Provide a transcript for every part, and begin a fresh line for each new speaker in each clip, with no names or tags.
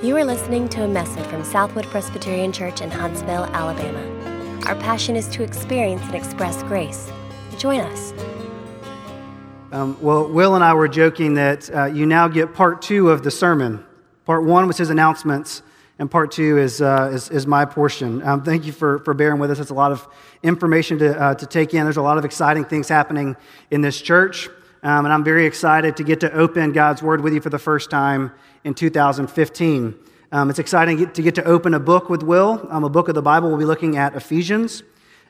You are listening to a message from Southwood Presbyterian Church in Huntsville, Alabama. Our passion is to experience and express grace. Join us.
Um, well, Will and I were joking that uh, you now get part two of the sermon. Part one was his announcements, and part two is, uh, is, is, my portion. Um, thank you for, for bearing with us. It's a lot of information to, uh, to take in. There's a lot of exciting things happening in this church, um, and I'm very excited to get to open God's Word with you for the first time in 2015. Um, it's exciting to get to open a book with Will, um, a book of the Bible. We'll be looking at Ephesians.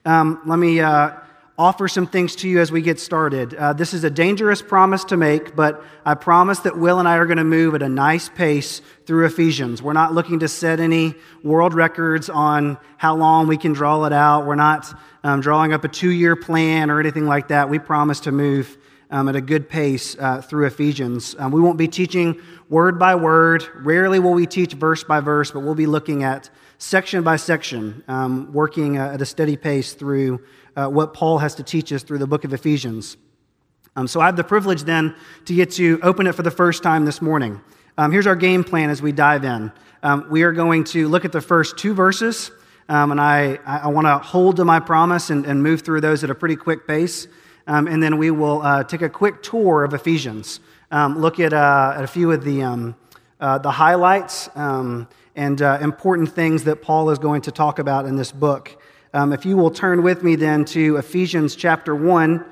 Um, let me uh, offer some things to you as we get started. Uh, this is a dangerous promise to make, but I promise that Will and I are going to move at a nice pace through Ephesians. We're not looking to set any world records on how long we can draw it out. We're not um, drawing up a two year plan or anything like that. We promise to move um, at a good pace uh, through Ephesians. Um, we won't be teaching word by word. Rarely will we teach verse by verse, but we'll be looking at section by section, um, working uh, at a steady pace through uh, what Paul has to teach us through the book of Ephesians. Um, so I have the privilege then to get to open it for the first time this morning. Um, here's our game plan as we dive in. Um, we are going to look at the first two verses. Um, and I, I want to hold to my promise and, and move through those at a pretty quick pace. Um, and then we will uh, take a quick tour of Ephesians, um, look at, uh, at, a few of the, um, uh, the highlights um, and uh, important things that Paul is going to talk about in this book. Um, if you will turn with me then to Ephesians chapter 1,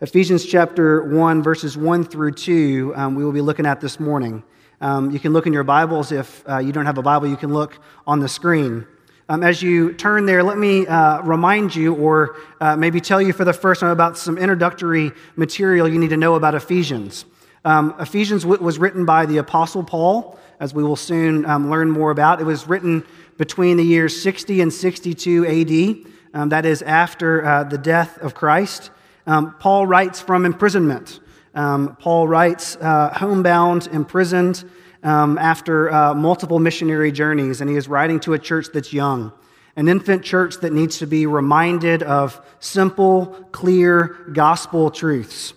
Ephesians chapter 1, verses 1 through 2, um, we will be looking at this morning. you can look in your Bibles. If uh, you don't have a Bible, you can look on the screen. Um, as you turn there, let me uh, remind you, or uh, maybe tell you for the first time, about some introductory material you need to know about Ephesians. Um, Ephesians w- was written by the Apostle Paul, as we will soon um, learn more about. It was written between the years 60 and 62 AD, um, that is, after uh, the death of Christ. Um, Paul writes from imprisonment. Um, Paul writes uh, homebound, imprisoned um, after uh, multiple missionary journeys, and he is writing to a church that's young, an infant church that needs to be reminded of simple, clear gospel truths.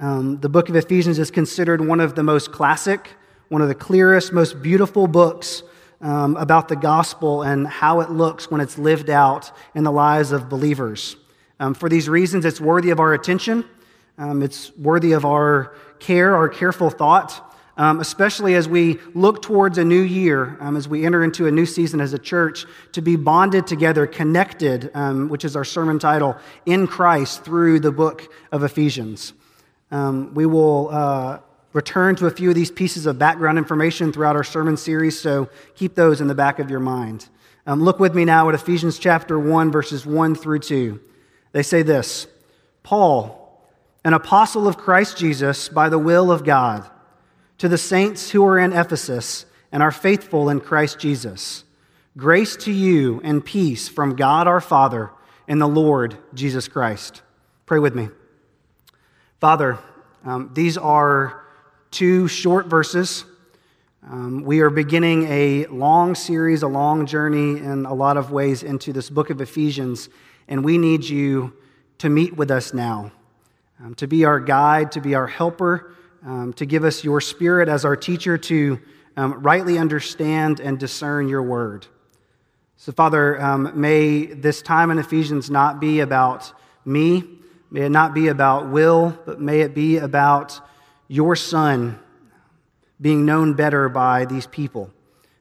Um, the book of Ephesians is considered one of the most classic, one of the clearest, most beautiful books um, about the gospel and how it looks when it's lived out in the lives of believers. Um, for these reasons, it's worthy of our attention. Um, it's worthy of our care, our careful thought um, especially as we look towards a new year, um, as we enter into a new season as a church, to be bonded together, connected, um, which is our sermon title, in Christ through the book of Ephesians. Um, we will uh, return to a few of these pieces of background information throughout our sermon series, so keep those in the back of your mind. Um, look with me now at Ephesians chapter 1, verses 1 through 2. They say this Paul, an apostle of Christ Jesus by the will of God to the saints who are in Ephesus and are faithful in Christ Jesus. Grace to you and peace from God our Father and the Lord Jesus Christ. Pray with me. Father, um, these are two short verses. Um, we are beginning a long series, a long journey in a lot of ways into this book of Ephesians, and we need you to meet with us now, um, to be our guide, to be our helper um, to give us your spirit as our teacher to um, rightly understand and discern your word. So, Father, um, may this time in Ephesians not be about me, may it not be about Will, but may it be about your Son being known better by these people.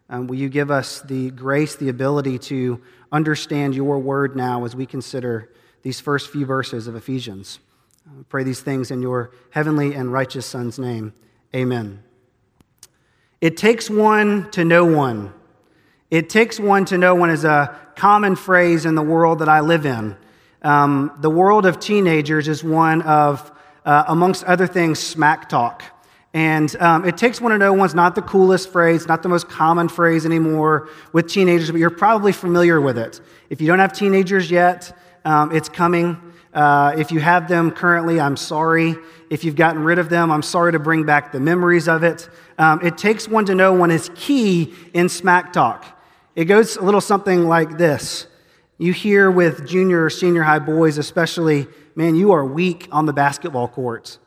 Um, will you give us the grace, the ability to understand your word now as we consider these first few verses of Ephesians? I pray these things in your heavenly and righteous Son's name. Amen. It takes one to know one. It takes one to know one is a common phrase in the world that I live in. Um, the world of teenagers is one of, uh, amongst other things, smack talk. And um, it takes one to know one's not the coolest phrase, not the most common phrase anymore with teenagers, but you're probably familiar with it. If you don't have teenagers yet, um, it's coming. Uh, if you have them currently, I'm sorry. If you've gotten rid of them, I'm sorry to bring back the memories of it. Um, it takes one to know one is key in smack talk. It goes a little something like this. You hear with junior or senior high boys, especially, man, you are weak on the basketball courts.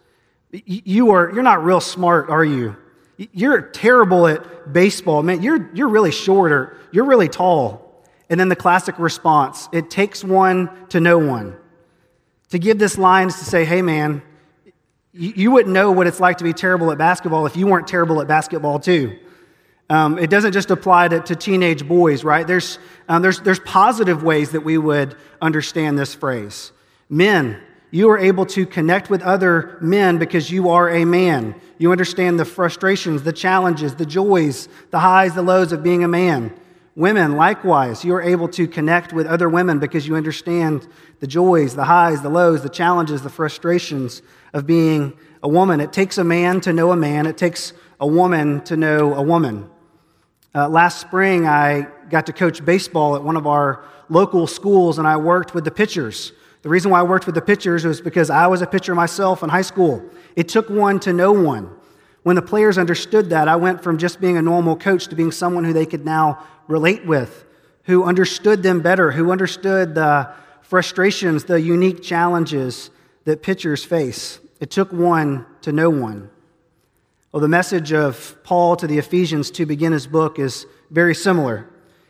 You are, you're not real smart, are you? You're terrible at baseball. Man, you're, you're really short or you're really tall. And then the classic response it takes one to know one. To give this line is to say, hey, man, you, wouldn't know what it's like to be terrible at basketball if you weren't terrible at basketball, too. Um, it doesn't just apply to, to teenage boys, right? There's, um, there's, there's positive ways that we would understand this phrase. Men, you are able to connect with other men because you are a man. You understand the frustrations, the challenges, the joys, the highs, the lows of being a man. Women, likewise, you are able to connect with other women because you understand the joys, the highs, the lows, the challenges, the frustrations of being a woman. It takes a man to know a man, it takes a woman to know a woman. Uh, last spring, I got to coach baseball at one of our local schools, and I worked with the pitchers. The reason why I worked with the pitchers was because I was a pitcher myself in high school. It took one to know one. When the players understood that, I went from just being a normal coach to being someone who they could now relate with, who understood them better, who understood the frustrations, the unique challenges that pitchers face. It took one to know one. Well, the message of Paul to the Ephesians to begin his book is very similar.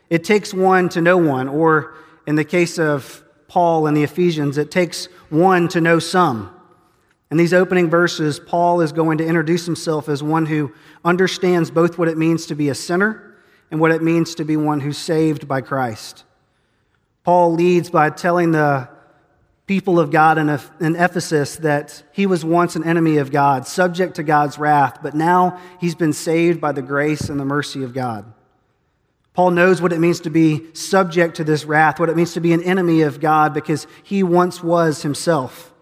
It takes one to know one, or in the case of Paul and the Ephesians, it takes one to know some. In these opening verses, Paul is going to introduce himself as one who understands both what it means to be a sinner and what it means to be one who's saved by Christ. Paul leads by telling the people of God in, Ephesus that he was once an enemy of God, subject to God's wrath, but now he's been saved by the grace and the mercy of God. Paul knows what it means to be subject to this wrath, what it means to be an enemy of God, because he once was himself.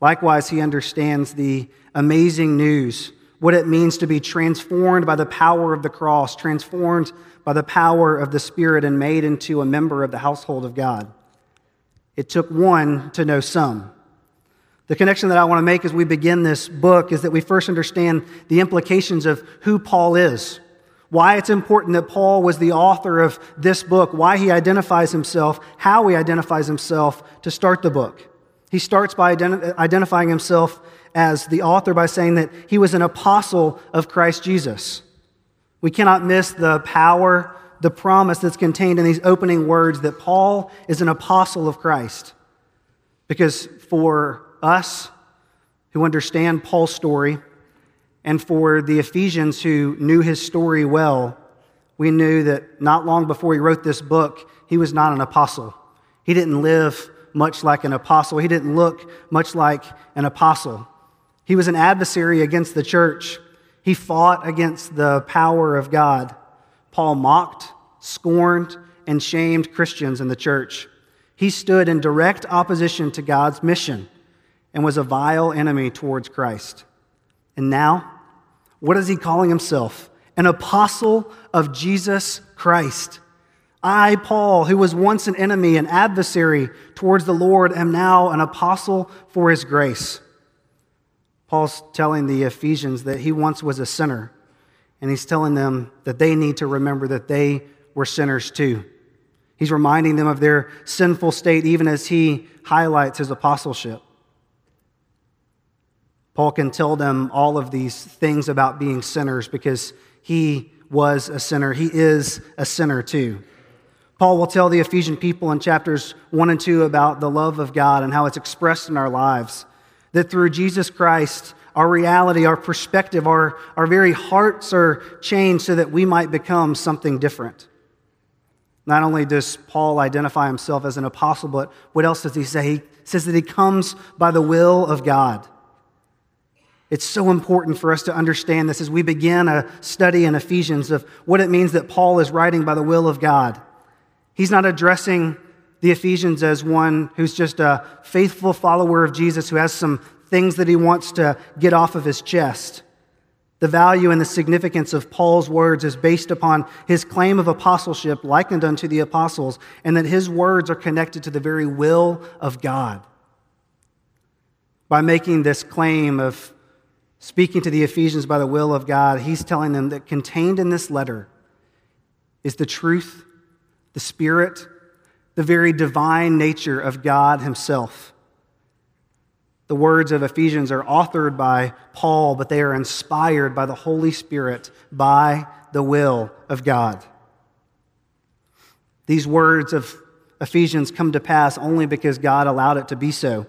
Likewise, he understands the amazing news, what it means to be transformed by the power of the cross, transformed by the power of the Spirit, and made into a member of the household of God. It took one to know some. The connection that I want to make as we begin this book is that we first understand the implications of who Paul is, why it's important that Paul was the author of this book, why he identifies himself, how he identifies himself to start the book. He starts by ident- identifying himself as the author by saying that he was an apostle of Christ Jesus. We cannot miss the power the promise that's contained in these opening words that Paul is an apostle of Christ. Because for us who understand Paul's story, and for the Ephesians who knew his story well, we knew that not long before he wrote this book, he was not an apostle. He didn't live much like an apostle, he didn't look much like an apostle. He was an adversary against the church. He fought against the power of God. Paul mocked, scorned, and shamed Christians in the church. He stood in direct opposition to God's mission and was a vile enemy towards Christ. And now, what is he calling himself? An apostle of Jesus Christ. I, Paul, who was once an enemy, an adversary towards the Lord, am now an apostle for his grace. Paul's telling the Ephesians that he once was a sinner and he's telling them that they need to remember that they were sinners too. He's reminding them of their sinful state even as he highlights his apostleship. Paul can tell them all of these things about being sinners because he was a sinner. He is a sinner too. Paul will tell the Ephesian people in chapters 1 and 2 about the love of God and how it's expressed in our lives. That through Jesus Christ, our reality, our perspective, our, our very hearts are changed so that we might become something different. Not only does Paul identify himself as an apostle, but what else does he say? He says that he comes by the will of God. It's so important for us to understand this as we begin a study in Ephesians of what it means that Paul is writing by the will of God. He's not addressing the Ephesians as one who's just a faithful follower of Jesus who has some things that he wants to get off of his chest. The value and the significance of Paul's words is based upon his claim of apostleship, likened unto the apostles, and that his words are connected to the very will of God. By making this claim of speaking to the Ephesians by the will of God, he's telling them that contained in this letter is the truth, the spirit, the very divine nature of God himself. The words of Ephesians are authored by Paul, but they are inspired by the Holy Spirit by the will of God. These words of Ephesians come to pass only because God allowed it to be so.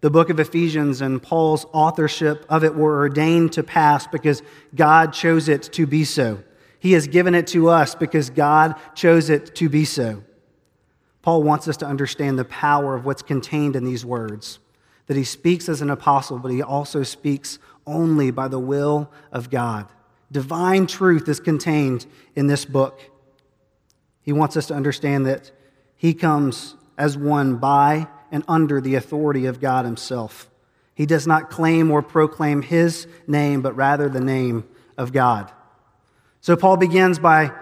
The book of Ephesians and Paul's authorship of it were ordained to pass because God chose it to be so. He has given it to us because God chose it to be so. Paul wants us to understand the power of what's contained in these words that he speaks as an apostle, but he also speaks only by the will of God. Divine truth is contained in this book. He wants us to understand that he comes as one by and under the authority of God himself. He does not claim or proclaim his name, but rather the name of God. So Paul begins by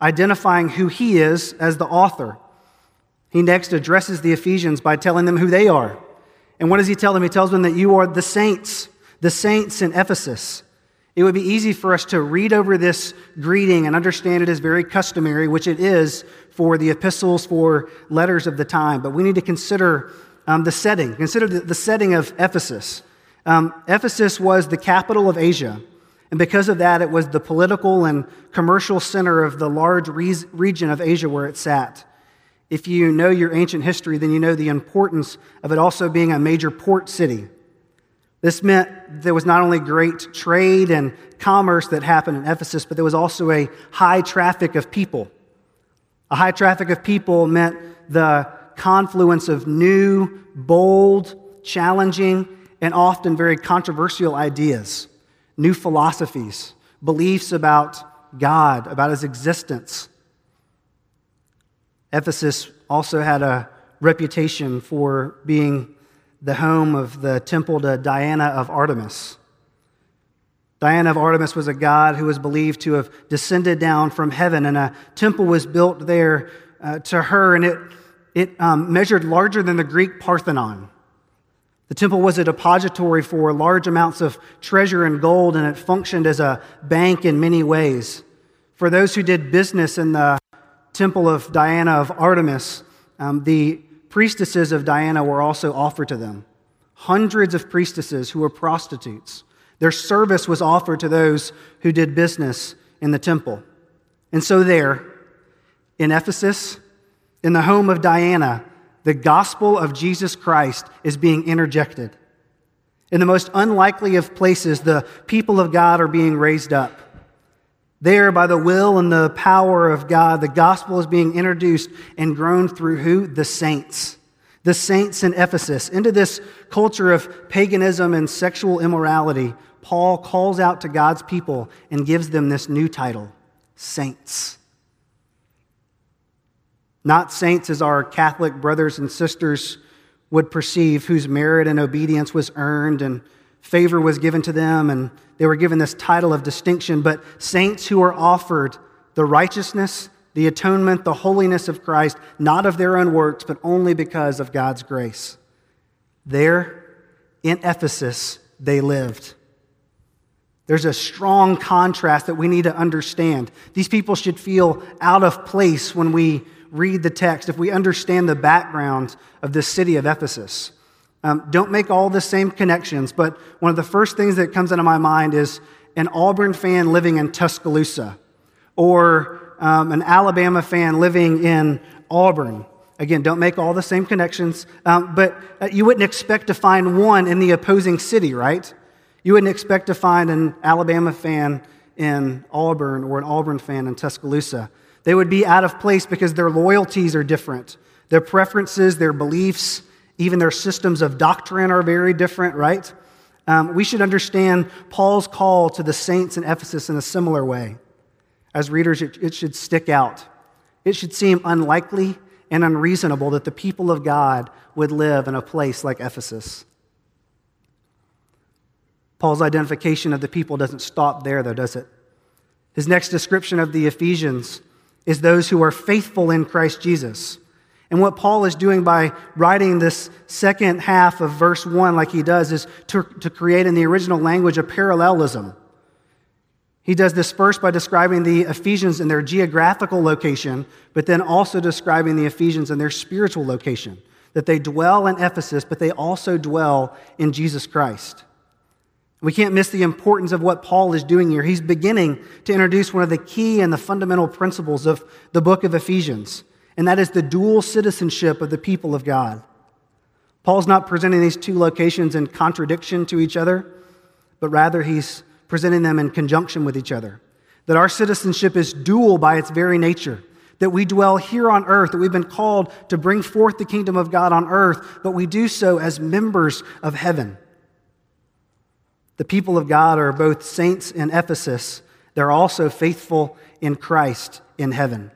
identifying who he is as the author. He next addresses the Ephesians by telling them who they are. And what does he tell them? He tells them that you are the saints, the saints in Ephesus. It would be easy for us to read over this greeting and understand it as very customary, which it is for the epistles, for letters of the time. But we need to consider um, the setting. Consider the, the setting of Ephesus. Um, Ephesus was the capital of Asia. And because of that, it was the political and commercial center of the large re- region of Asia where it sat. If you know your ancient history, then you know the importance of it also being a major port city. This meant there was not only great trade and commerce that happened in Ephesus, but there was also a high traffic of people. A high traffic of people meant the confluence of new, bold, challenging, and often very controversial ideas, new philosophies, beliefs about God, about his existence. Ephesus also had a reputation for being the home of the temple to Diana of Artemis. Diana of Artemis was a god who was believed to have descended down from heaven, and a temple was built there uh, to her, and it, it um, measured larger than the Greek Parthenon. The temple was a depository for large amounts of treasure and gold, and it functioned as a bank in many ways. For those who did business in the temple of Diana of Artemis, um, the priestesses of Diana were also offered to them. Hundreds of priestesses who were prostitutes. Their service was offered to those who did business in the temple. And so, there, in Ephesus, in the home of Diana, the gospel of Jesus Christ is being interjected. In the most unlikely of places, the people of God are being raised up. There, by the will and the power of God, the gospel is being introduced and grown through who? The saints. The saints in Ephesus. Into this culture of paganism and sexual immorality, Paul calls out to God's people and gives them this new title saints. Not saints as our Catholic brothers and sisters would perceive, whose merit and obedience was earned and favor was given to them, and they were given this title of distinction, but saints who are offered the righteousness, the atonement, the holiness of Christ, not of their own works, but only because of God's grace. There in Ephesus, they lived. There's a strong contrast that we need to understand. These people should feel out of place when we read the text if we understand the background of this city of Ephesus. Um, don't make all the same connections, but one of the first things that comes into my mind is an Auburn fan living in Tuscaloosa or um, an Alabama fan living in Auburn. Again, don't make all the same connections, um, but uh, you wouldn't expect to find one in the opposing city, right? You wouldn't expect to find an Alabama fan in Auburn or an Auburn fan in Tuscaloosa. They would be out of place because their loyalties are different. Their preferences, their beliefs, even their systems of doctrine are very different, right? Um, we should understand Paul's call to the saints in Ephesus in a similar way. As readers, it, it should stick out. It should seem unlikely and unreasonable that the people of God would live in a place like Ephesus. Paul's identification of the people doesn't stop there, though, does it? His next description of the Ephesians is those who are faithful in Christ Jesus. And what Paul is doing by writing this second half of verse 1, like he does, is to, to create in the original language a parallelism. He does this first by describing the Ephesians in their geographical location, but then also describing the Ephesians in their spiritual location. that they dwell in Ephesus, but they also dwell in Jesus Christ. We can't miss the importance of what Paul is doing here. He's beginning to introduce one of the key and the fundamental principles of the book of Ephesians, and that is the dual citizenship of the people of God. Paul's not presenting these two locations in contradiction to each other, but rather he's presenting them in conjunction with each other. That our citizenship is dual by its very nature that we dwell here on earth, that we've been called to bring forth the kingdom of God on earth, but we do so as members of heaven. The people of God are both saints in Ephesus, they're also faithful in Christ in heaven.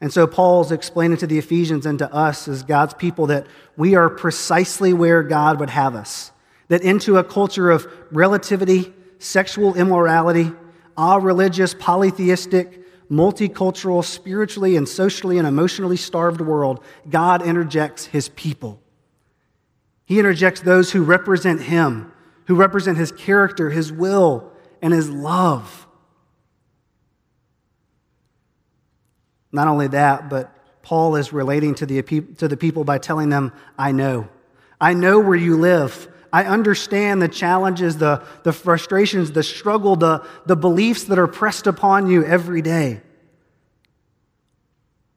And so Paul's explaining to the Ephesians and to us as God's people that we are precisely where God would have us. That into a culture of relativity, sexual immorality, all religious, polytheistic, multicultural, spiritually and socially and emotionally starved world, God interjects his people. He interjects those who represent him, who represent his character, his will, and his love. Not only that, but Paul is relating to the, to the people by telling them, I know. I know where you live. I understand the challenges, the, the frustrations, the struggle, the, the beliefs that are pressed upon you every day.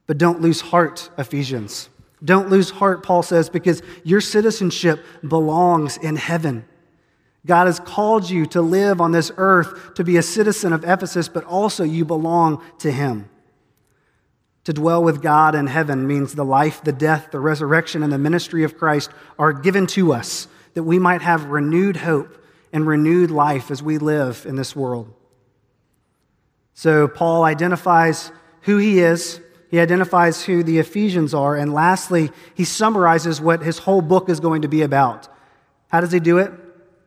But don't lose heart, Ephesians. Don't lose heart, Paul says, because your citizenship belongs in heaven. God has called you to live on this earth to be a citizen of Ephesus, but also you belong to Him. To dwell with God in heaven means the life, the death, the resurrection, and the ministry of Christ are given to us that we might have renewed hope and renewed life as we live in this world. So, Paul identifies who he is, he identifies who the Ephesians are, and lastly, he summarizes what his whole book is going to be about. How does he do it?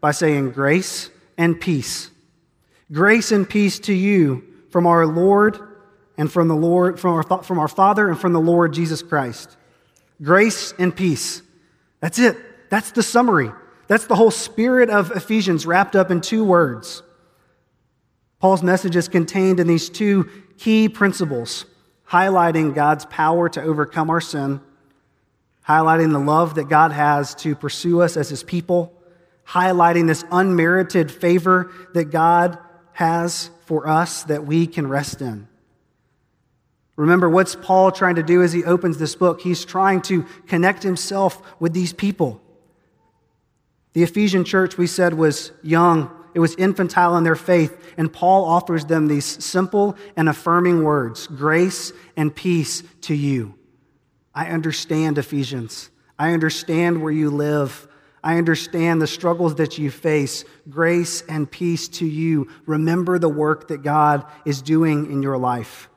By saying, Grace and peace. Grace and peace to you from our Lord and from the Lord, from our, from our Father and from the Lord Jesus Christ. Grace and peace. That's it. That's the summary. That's the whole spirit of Ephesians wrapped up in two words. Paul's message is contained in these two key principles, highlighting God's power to overcome our sin, highlighting the love that God has to pursue us as his people, highlighting this unmerited favor that God has for us that we can rest in. Remember, what's Paul trying to do as he opens this book? He's trying to connect himself with these people. The Ephesian church, we said, was young, it was infantile in their faith, and Paul offers them these simple and affirming words grace and peace to you. I understand, Ephesians. I understand where you live. I understand the struggles that you face. Grace and peace to you. Remember the work that God is doing in your life.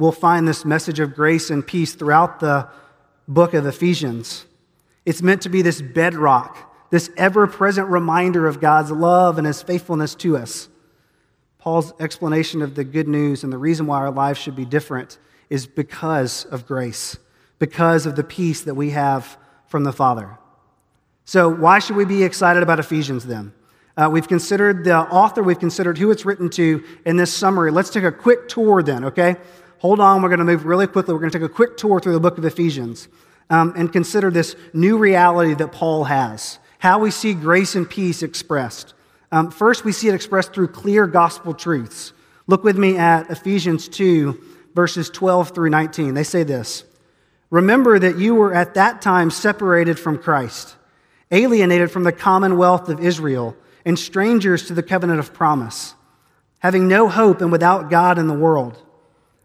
We'll find this message of grace and peace throughout the book of Ephesians. It's meant to be this bedrock, this ever present reminder of God's love and his faithfulness to us. Paul's explanation of the good news and the reason why our lives should be different is because of grace, because of the peace that we have from the Father. So, why should we be excited about Ephesians then? Uh, we've considered the author, we've considered who it's written to in this summary. Let's take a quick tour then, okay? Hold on, we're going to move really quickly. We're going to take a quick tour through the book of Ephesians um, and consider this new reality that Paul has, how we see grace and peace expressed. Um, first, we see it expressed through clear gospel truths. Look with me at Ephesians 2, verses 12 through 19. They say this Remember that you were at that time separated from Christ, alienated from the commonwealth of Israel, and strangers to the covenant of promise, having no hope and without God in the world.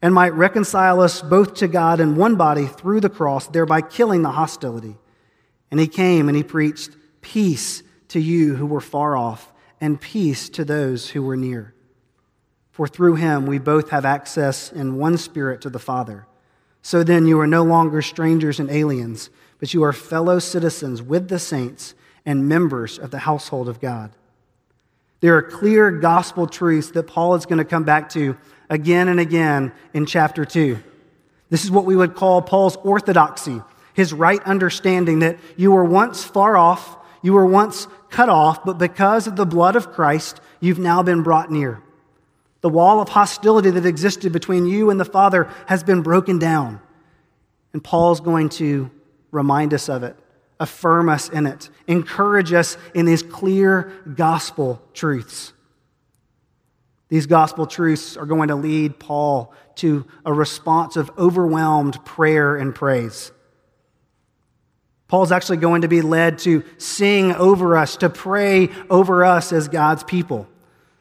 and might reconcile us both to God in one body through the cross, thereby killing the hostility. And he came and he preached peace to you who were far off, and peace to those who were near. For through him we both have access in one spirit to the Father. So then you are no longer strangers and aliens, but you are fellow citizens with the saints and members of the household of God. There are clear gospel truths that Paul is going to come back to again and again in chapter 2. This is what we would call Paul's orthodoxy, his right understanding that you were once far off, you were once cut off, but because of the blood of Christ, you've now been brought near. The wall of hostility that existed between you and the Father has been broken down. And Paul's going to remind us of it, affirm us in it, encourage us in these clear gospel truths. These gospel truths are going to lead Paul to a response of overwhelmed prayer and praise. Paul's actually going to be led to sing over us, to pray over us as God's people.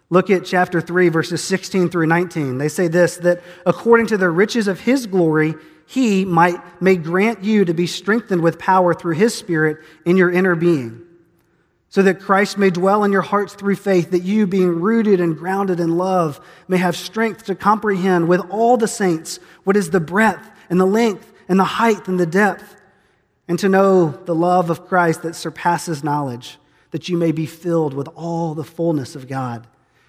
Look at chapter 3, verses 16 through 19. They say this that according to the riches of his glory, he might may grant you to be strengthened with power through his spirit in your inner being so that Christ may dwell in your hearts through faith, that you, being rooted and grounded in love, may have strength to comprehend with all the saints what is the breadth and the length and the height and the depth, and to know the love of Christ that surpasses knowledge, that you may be filled with all the fullness of God.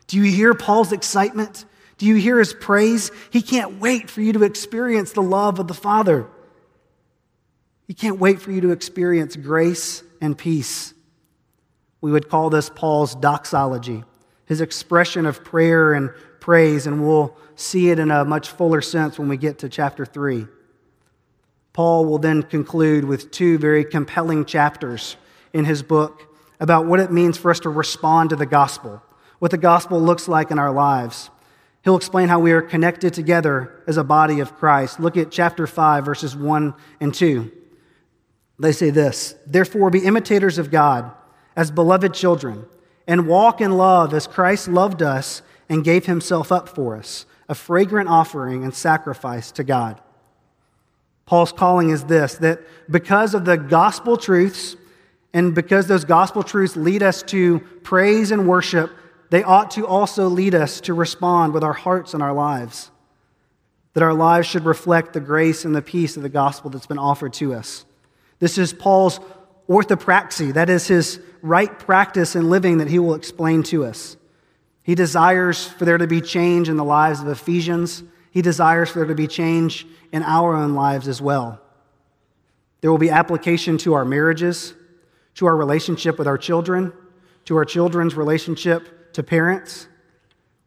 Do you hear Paul's excitement? Do you hear his praise? He can't wait for you to experience the love of the Father. He can't wait for you to experience grace and peace. We would call this Paul's doxology, his expression of prayer and praise, and we'll see it in a much fuller sense when we get to chapter 3. Paul will then conclude with two very compelling chapters in his book about what it means for us to respond to the gospel, what the gospel looks like in our lives. He'll explain how we are connected together as a body of Christ. Look at chapter 5, verses 1 and 2. They say this Therefore, be imitators of God as beloved children, and walk in love as Christ loved us and gave himself up for us, a fragrant offering and sacrifice to God. Paul's calling is this that because of the gospel truths, and because those gospel truths lead us to praise and worship, they ought to also lead us to respond with our hearts and our lives. That our lives should reflect the grace and the peace of the gospel that's been offered to us. This is Paul's orthopraxy, that is his right practice in living that he will explain to us. He desires for there to be change in the lives of Ephesians. He desires for there to be change in our own lives as well. There will be application to our marriages, to our relationship with our children, to our children's relationship to parents.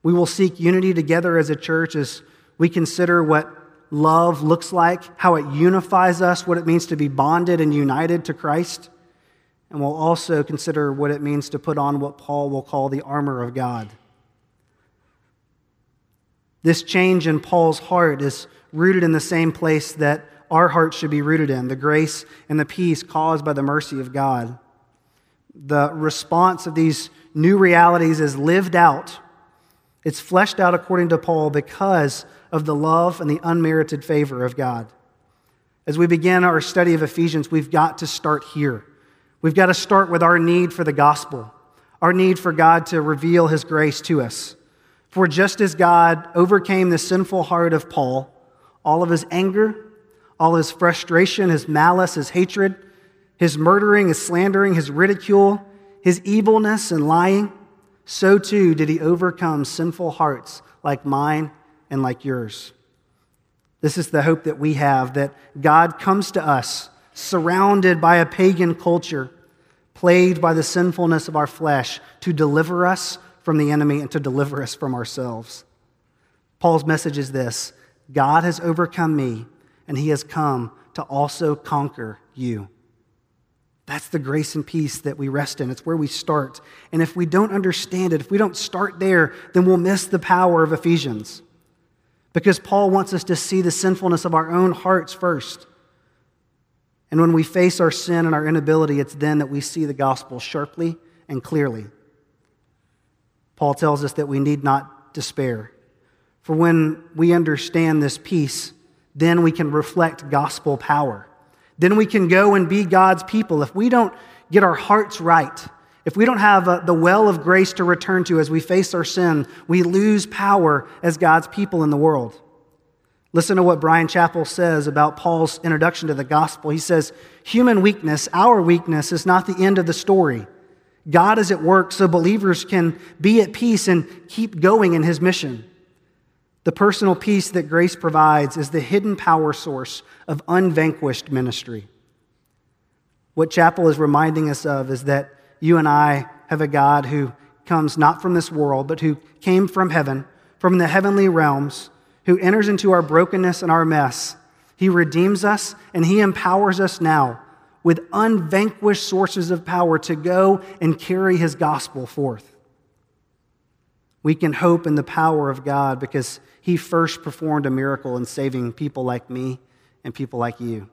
We will seek unity together as a church as we consider what love looks like, how it unifies us, what it means to be bonded and united to Christ. And we'll also consider what it means to put on what Paul will call the armor of God. This change in Paul's heart is rooted in the same place that our hearts should be rooted in the grace and the peace caused by the mercy of God. The response of these new realities is lived out, it's fleshed out according to Paul because of the love and the unmerited favor of God. As we begin our study of Ephesians, we've got to start here. We've got to start with our need for the gospel, our need for God to reveal his grace to us. For just as God overcame the sinful heart of Paul, all of his anger, all his frustration, his malice, his hatred, his murdering, his slandering, his ridicule, his evilness and lying, so too did he overcome sinful hearts like mine and like yours. This is the hope that we have that God comes to us surrounded by a pagan culture, plagued by the sinfulness of our flesh, to deliver us from the enemy and to deliver us from ourselves. Paul's message is this God has overcome me, and he has come to also conquer you. That's the grace and peace that we rest in. It's where we start. And if we don't understand it, if we don't start there, then we'll miss the power of Ephesians. Because Paul wants us to see the sinfulness of our own hearts first. And when we face our sin and our inability, it's then that we see the gospel sharply and clearly. Paul tells us that we need not despair. For when we understand this peace, then we can reflect gospel power. Then we can go and be God's people. If we don't get our hearts right, if we don't have a, uh, the well of grace to return to as we face our sin, we lose power as God's people in the world. Listen to what Bryan Chapell says about Paul's introduction to the gospel. He says, Human weakness, our weakness, is not the end of the story. God is at work so believers can be at peace and keep going in his mission. The personal peace that grace provides is the hidden power source of unvanquished ministry. What Chapell is reminding us of is that you and I have a God who comes not from this world, but who came from heaven, from the heavenly realms who enters into our brokenness and our mess. He redeems us and He empowers us now with unvanquished sources of power to go and carry His gospel forth. We can hope in the power of God because He first performed a miracle in saving people like me and people like you.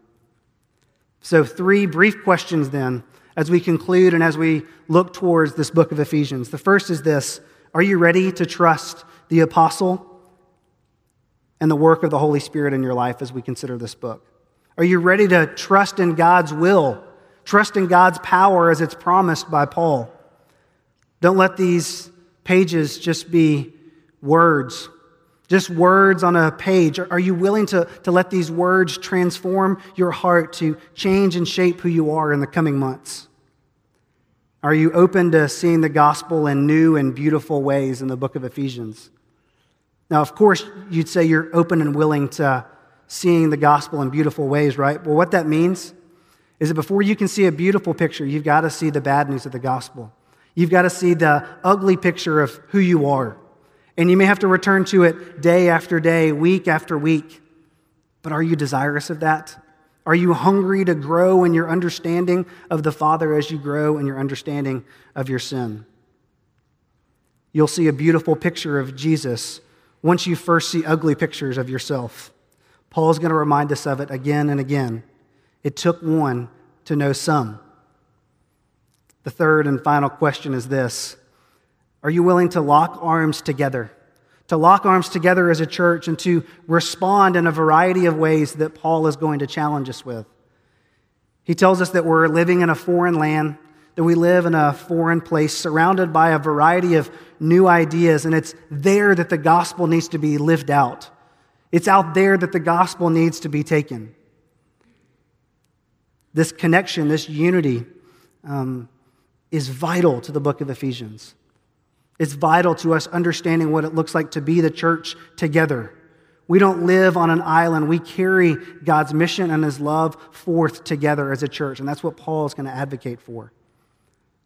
So, three brief questions then as we conclude and as we look towards this book of Ephesians. The first is this Are you ready to trust the apostle and the work of the Holy Spirit in your life as we consider this book? Are you ready to trust in God's will, trust in God's power as it's promised by Paul? Don't let these pages just be words, just words on a page. Are you willing to, to let these words transform your heart to change and shape who you are in the coming months? Are you open to seeing the gospel in new and beautiful ways in the book of Ephesians? Now, of course, you'd say you're open and willing to seeing the gospel in beautiful ways, right? Well, what that means is that before you can see a beautiful picture, you've got to see the bad news of the gospel. You've got to see the ugly picture of who you are. And you may have to return to it day after day, week after week. But are you desirous of that? Are you hungry to grow in your understanding of the Father as you grow in your understanding of your sin? You'll see a beautiful picture of Jesus once you first see ugly pictures of yourself. Paul is going to remind us of it again and again. It took one to know some. The third and final question is this Are you willing to lock arms together? To lock arms together as a church and to respond in a variety of ways that Paul is going to challenge us with. He tells us that we're living in a foreign land that we live in a foreign place surrounded by a variety of new ideas, and it's there that the gospel needs to be lived out. It's out there that the gospel needs to be taken. This connection, this unity, um, is vital to the book of Ephesians. It's vital to us understanding what it looks like to be the church together. We don't live on an island. We carry God's mission and his love forth together as a church. And that's what Paul is going to advocate for.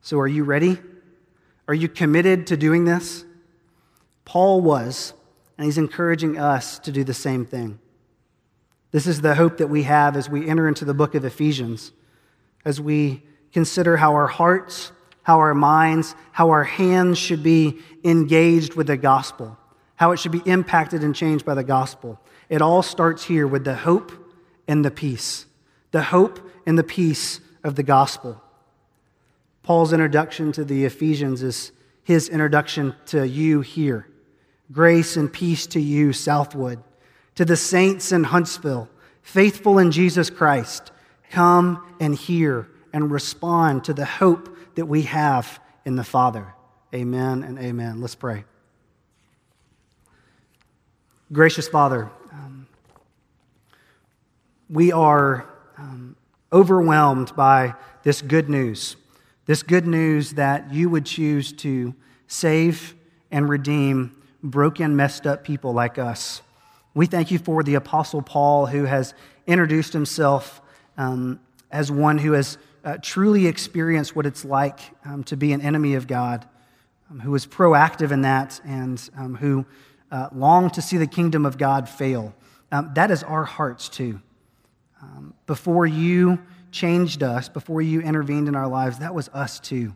So, are you ready? Are you committed to doing this? Paul was, and he's encouraging us to do the same thing. This is the hope that we have as we enter into the book of Ephesians, as we consider how our hearts, how our minds, how our hands should be engaged with the gospel, how it should be impacted and changed by the gospel. It all starts here with the hope and the peace, the hope and the peace of the gospel. Paul's introduction to the Ephesians is his introduction to you here. Grace and peace to you, Southwood. To the saints in Huntsville, faithful in Jesus Christ, come and hear and respond to the hope that we have in the Father. Amen and amen. Let's pray. Gracious Father, um, we are um, overwhelmed by this good news this good news that you would choose to save and redeem broken, messed up people like us. We thank you for the Apostle Paul, who has introduced himself um, as one who has uh, truly experienced what it's like um, to be an enemy of God, um, who was proactive in that, and um, who uh, longed to see the kingdom of God fail. Um, that is our hearts too. Um, before you changed us, before you intervened in our lives, that was us too.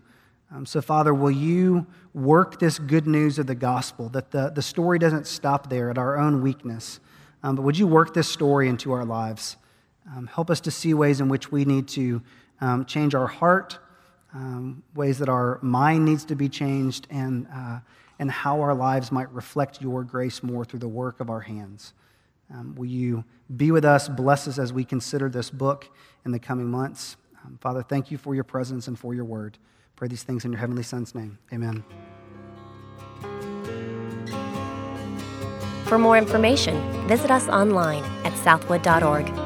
Um, so, Father, will you work this good news of the gospel, that the, the story doesn't stop there at our own weakness, um, but would you work this story into our lives? Um, help us to see ways in which we need to um, change our heart, um, ways that our mind needs to be changed, and, uh, and how our lives might reflect your grace more through the work of our hands. Um, will you be with us, bless us as we consider this book in the coming months? Um, Father, thank you for your presence and for your word. Pray these things in your heavenly Son's name. Amen.
For more information, visit us online at southwood.org.